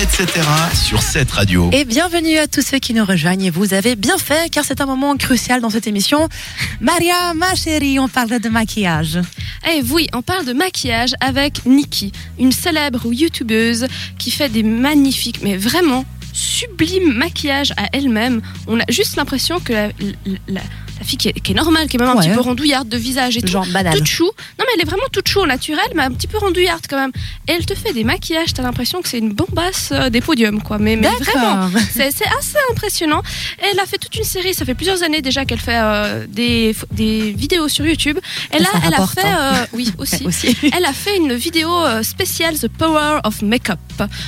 etc. sur cette radio. Et bienvenue à tous ceux qui nous rejoignent. Et vous avez bien fait, car c'est un moment crucial dans cette émission. Maria, ma chérie, on parle de maquillage. Eh oui, on parle de maquillage avec Nikki, une célèbre youtubeuse qui fait des magnifiques, mais vraiment sublimes maquillages à elle-même. On a juste l'impression que la, la- la- la fille qui est, qui est normale, qui est même un Ouais. petit peu rondouillarde de visage et tout, Genre banal. toute chou. Non mais elle est vraiment toute chou au naturel, mais un petit peu rondouillarde quand même. Et elle te fait des maquillages, t'as l'impression que c'est une bombasse euh, des podiums, quoi. Mais, mais vraiment, c'est assez impressionnant. Et elle a fait toute une série, ça fait plusieurs années déjà qu'elle fait euh, des, des vidéos sur YouTube. Et là, elle a fait, hein. euh, oui aussi, Aussi. elle a fait une vidéo spéciale The Power of Makeup,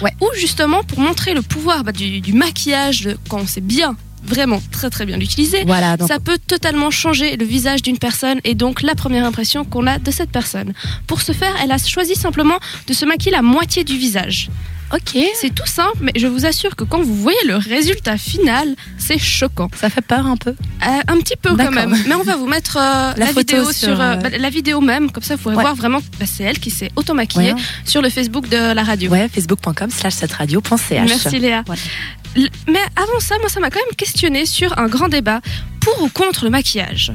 Ouais. où justement pour montrer le pouvoir bah, du, du maquillage quand on sait bien, vraiment très très bien l'utiliser. Voilà, donc Ça peut totalement changer le visage d'une personne et donc la première impression qu'on a de cette personne. Pour ce faire, elle a choisi simplement de se maquiller la moitié du visage. ok. C'est tout simple, mais je vous assure que quand vous voyez le résultat final, c'est choquant. Ça fait peur un peu. Euh, un petit peu quand même. Mais on va vous mettre euh, La vidéo sur, sur, euh, bah, la vidéo même, comme ça vous pourrez Ouais. voir vraiment. bah, c'est elle qui s'est auto-maquillée Ouais, sur le Facebook de la radio. Ouais, facebook.com slash cette radio.ch. Merci Léa. Mais avant ça, moi ça m'a quand même questionné sur un grand débat pour ou contre le maquillage?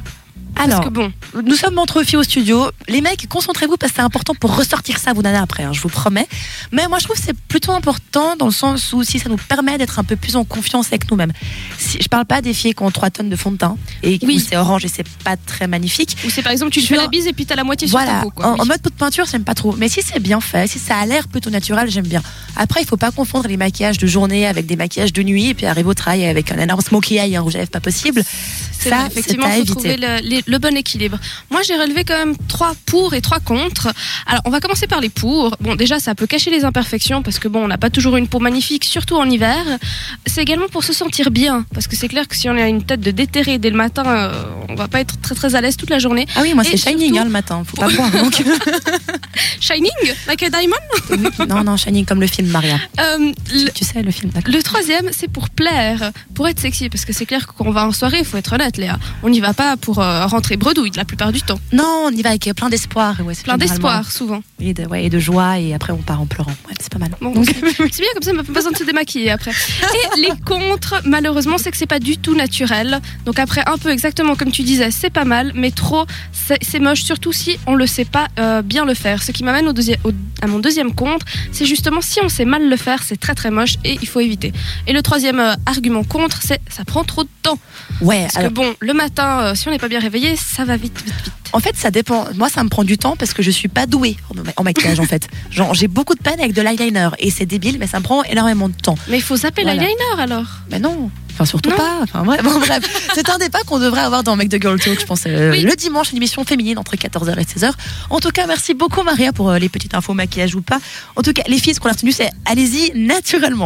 Alors, Parce que bon, nous sommes entre filles au studio. Les mecs, concentrez-vous parce que c'est important pour ressortir ça, vous d'année après, hein, je vous promets. Mais moi, je trouve que c'est plutôt important dans le sens où si ça nous permet d'être un peu plus en confiance avec nous-mêmes. Si, je parle pas des filles qui ont 3 tonnes de fond de teint et Oui. c'est orange et c'est pas très magnifique. ou c'est par exemple tu te fais la bise et puis t'as la moitié sur ta Voilà, peau. Quoi. en, Oui. en mode pot de peinture, j'aime pas trop. Mais si c'est bien fait, si ça a l'air plutôt naturel, j'aime bien. Après, il faut pas confondre les maquillages de journée avec des maquillages de nuit et puis arriver au travail avec un énorme smokey eye un rouge à lèvres pas possible. Ça, vrai, effectivement, c'est à il faut éviter. trouver le, les- le bon équilibre. Moi, j'ai relevé quand même trois pour et trois contre. Alors, on va commencer par les pour. Bon, déjà, ça peut cacher les imperfections parce que bon, on n'a pas toujours une peau magnifique, surtout en hiver. C'est également pour se sentir bien parce que c'est clair que si on a une tête de déterré dès le matin, euh, on va pas être très très à l'aise toute la journée. Ah oui, moi c'est Shining surtout- hein, le matin, faut pas boire. Donc... Shining, like a diamond? non, non, Shining comme le film Maria. Euh, le, Tu sais, le film, le troisième, c'est pour plaire, pour être sexy, parce que c'est clair que quand on va en soirée, il faut être honnête, Léa. On n'y va pas pour euh, rentrer bredouille la plupart du temps. Non, on y va avec plein d'espoir. Ouais, Plein d'espoir, souvent. Et de, ouais, et de joie, et après on part en pleurant. Ouais, c'est pas mal. Bon, c'est c'est bien comme ça, on n'a pas besoin de se démaquiller après. Et les contres, malheureusement, c'est que c'est pas du tout naturel. Donc après, un peu exactement comme tu disais, c'est pas mal, mais trop, c'est moche, surtout si on le sait pas euh, bien le faire. Ce qui m'amène au au- à mon deuxième contre, c'est justement si on sait mal le faire, c'est très très moche et il faut éviter. Et le troisième euh, argument contre, c'est ça prend trop de temps. Ouais, Parce alors, que bon, le matin, euh, si on n'est pas bien réveillé, ça va vite, vite, vite. en fait, ça dépend. Moi, ça me prend du temps parce que je suis pas douée en, ma- en maquillage, en fait. Genre, j'ai beaucoup de peine avec de l'eyeliner et c'est débile, mais ça me prend énormément de temps. Mais il faut zapper Voilà. l'eyeliner alors. Mais non. Enfin, surtout Non. pas. Enfin, bref, bon, bref. C'est un débat qu'on devrait avoir dans Make the Girl Talk, je pense, euh, Oui. le dimanche, une émission féminine entre 14h et 16h. En tout cas, merci beaucoup, Maria, pour euh, les petites infos maquillage ou pas. En tout cas, les filles, ce qu'on a retenu, c'est allez-y naturellement.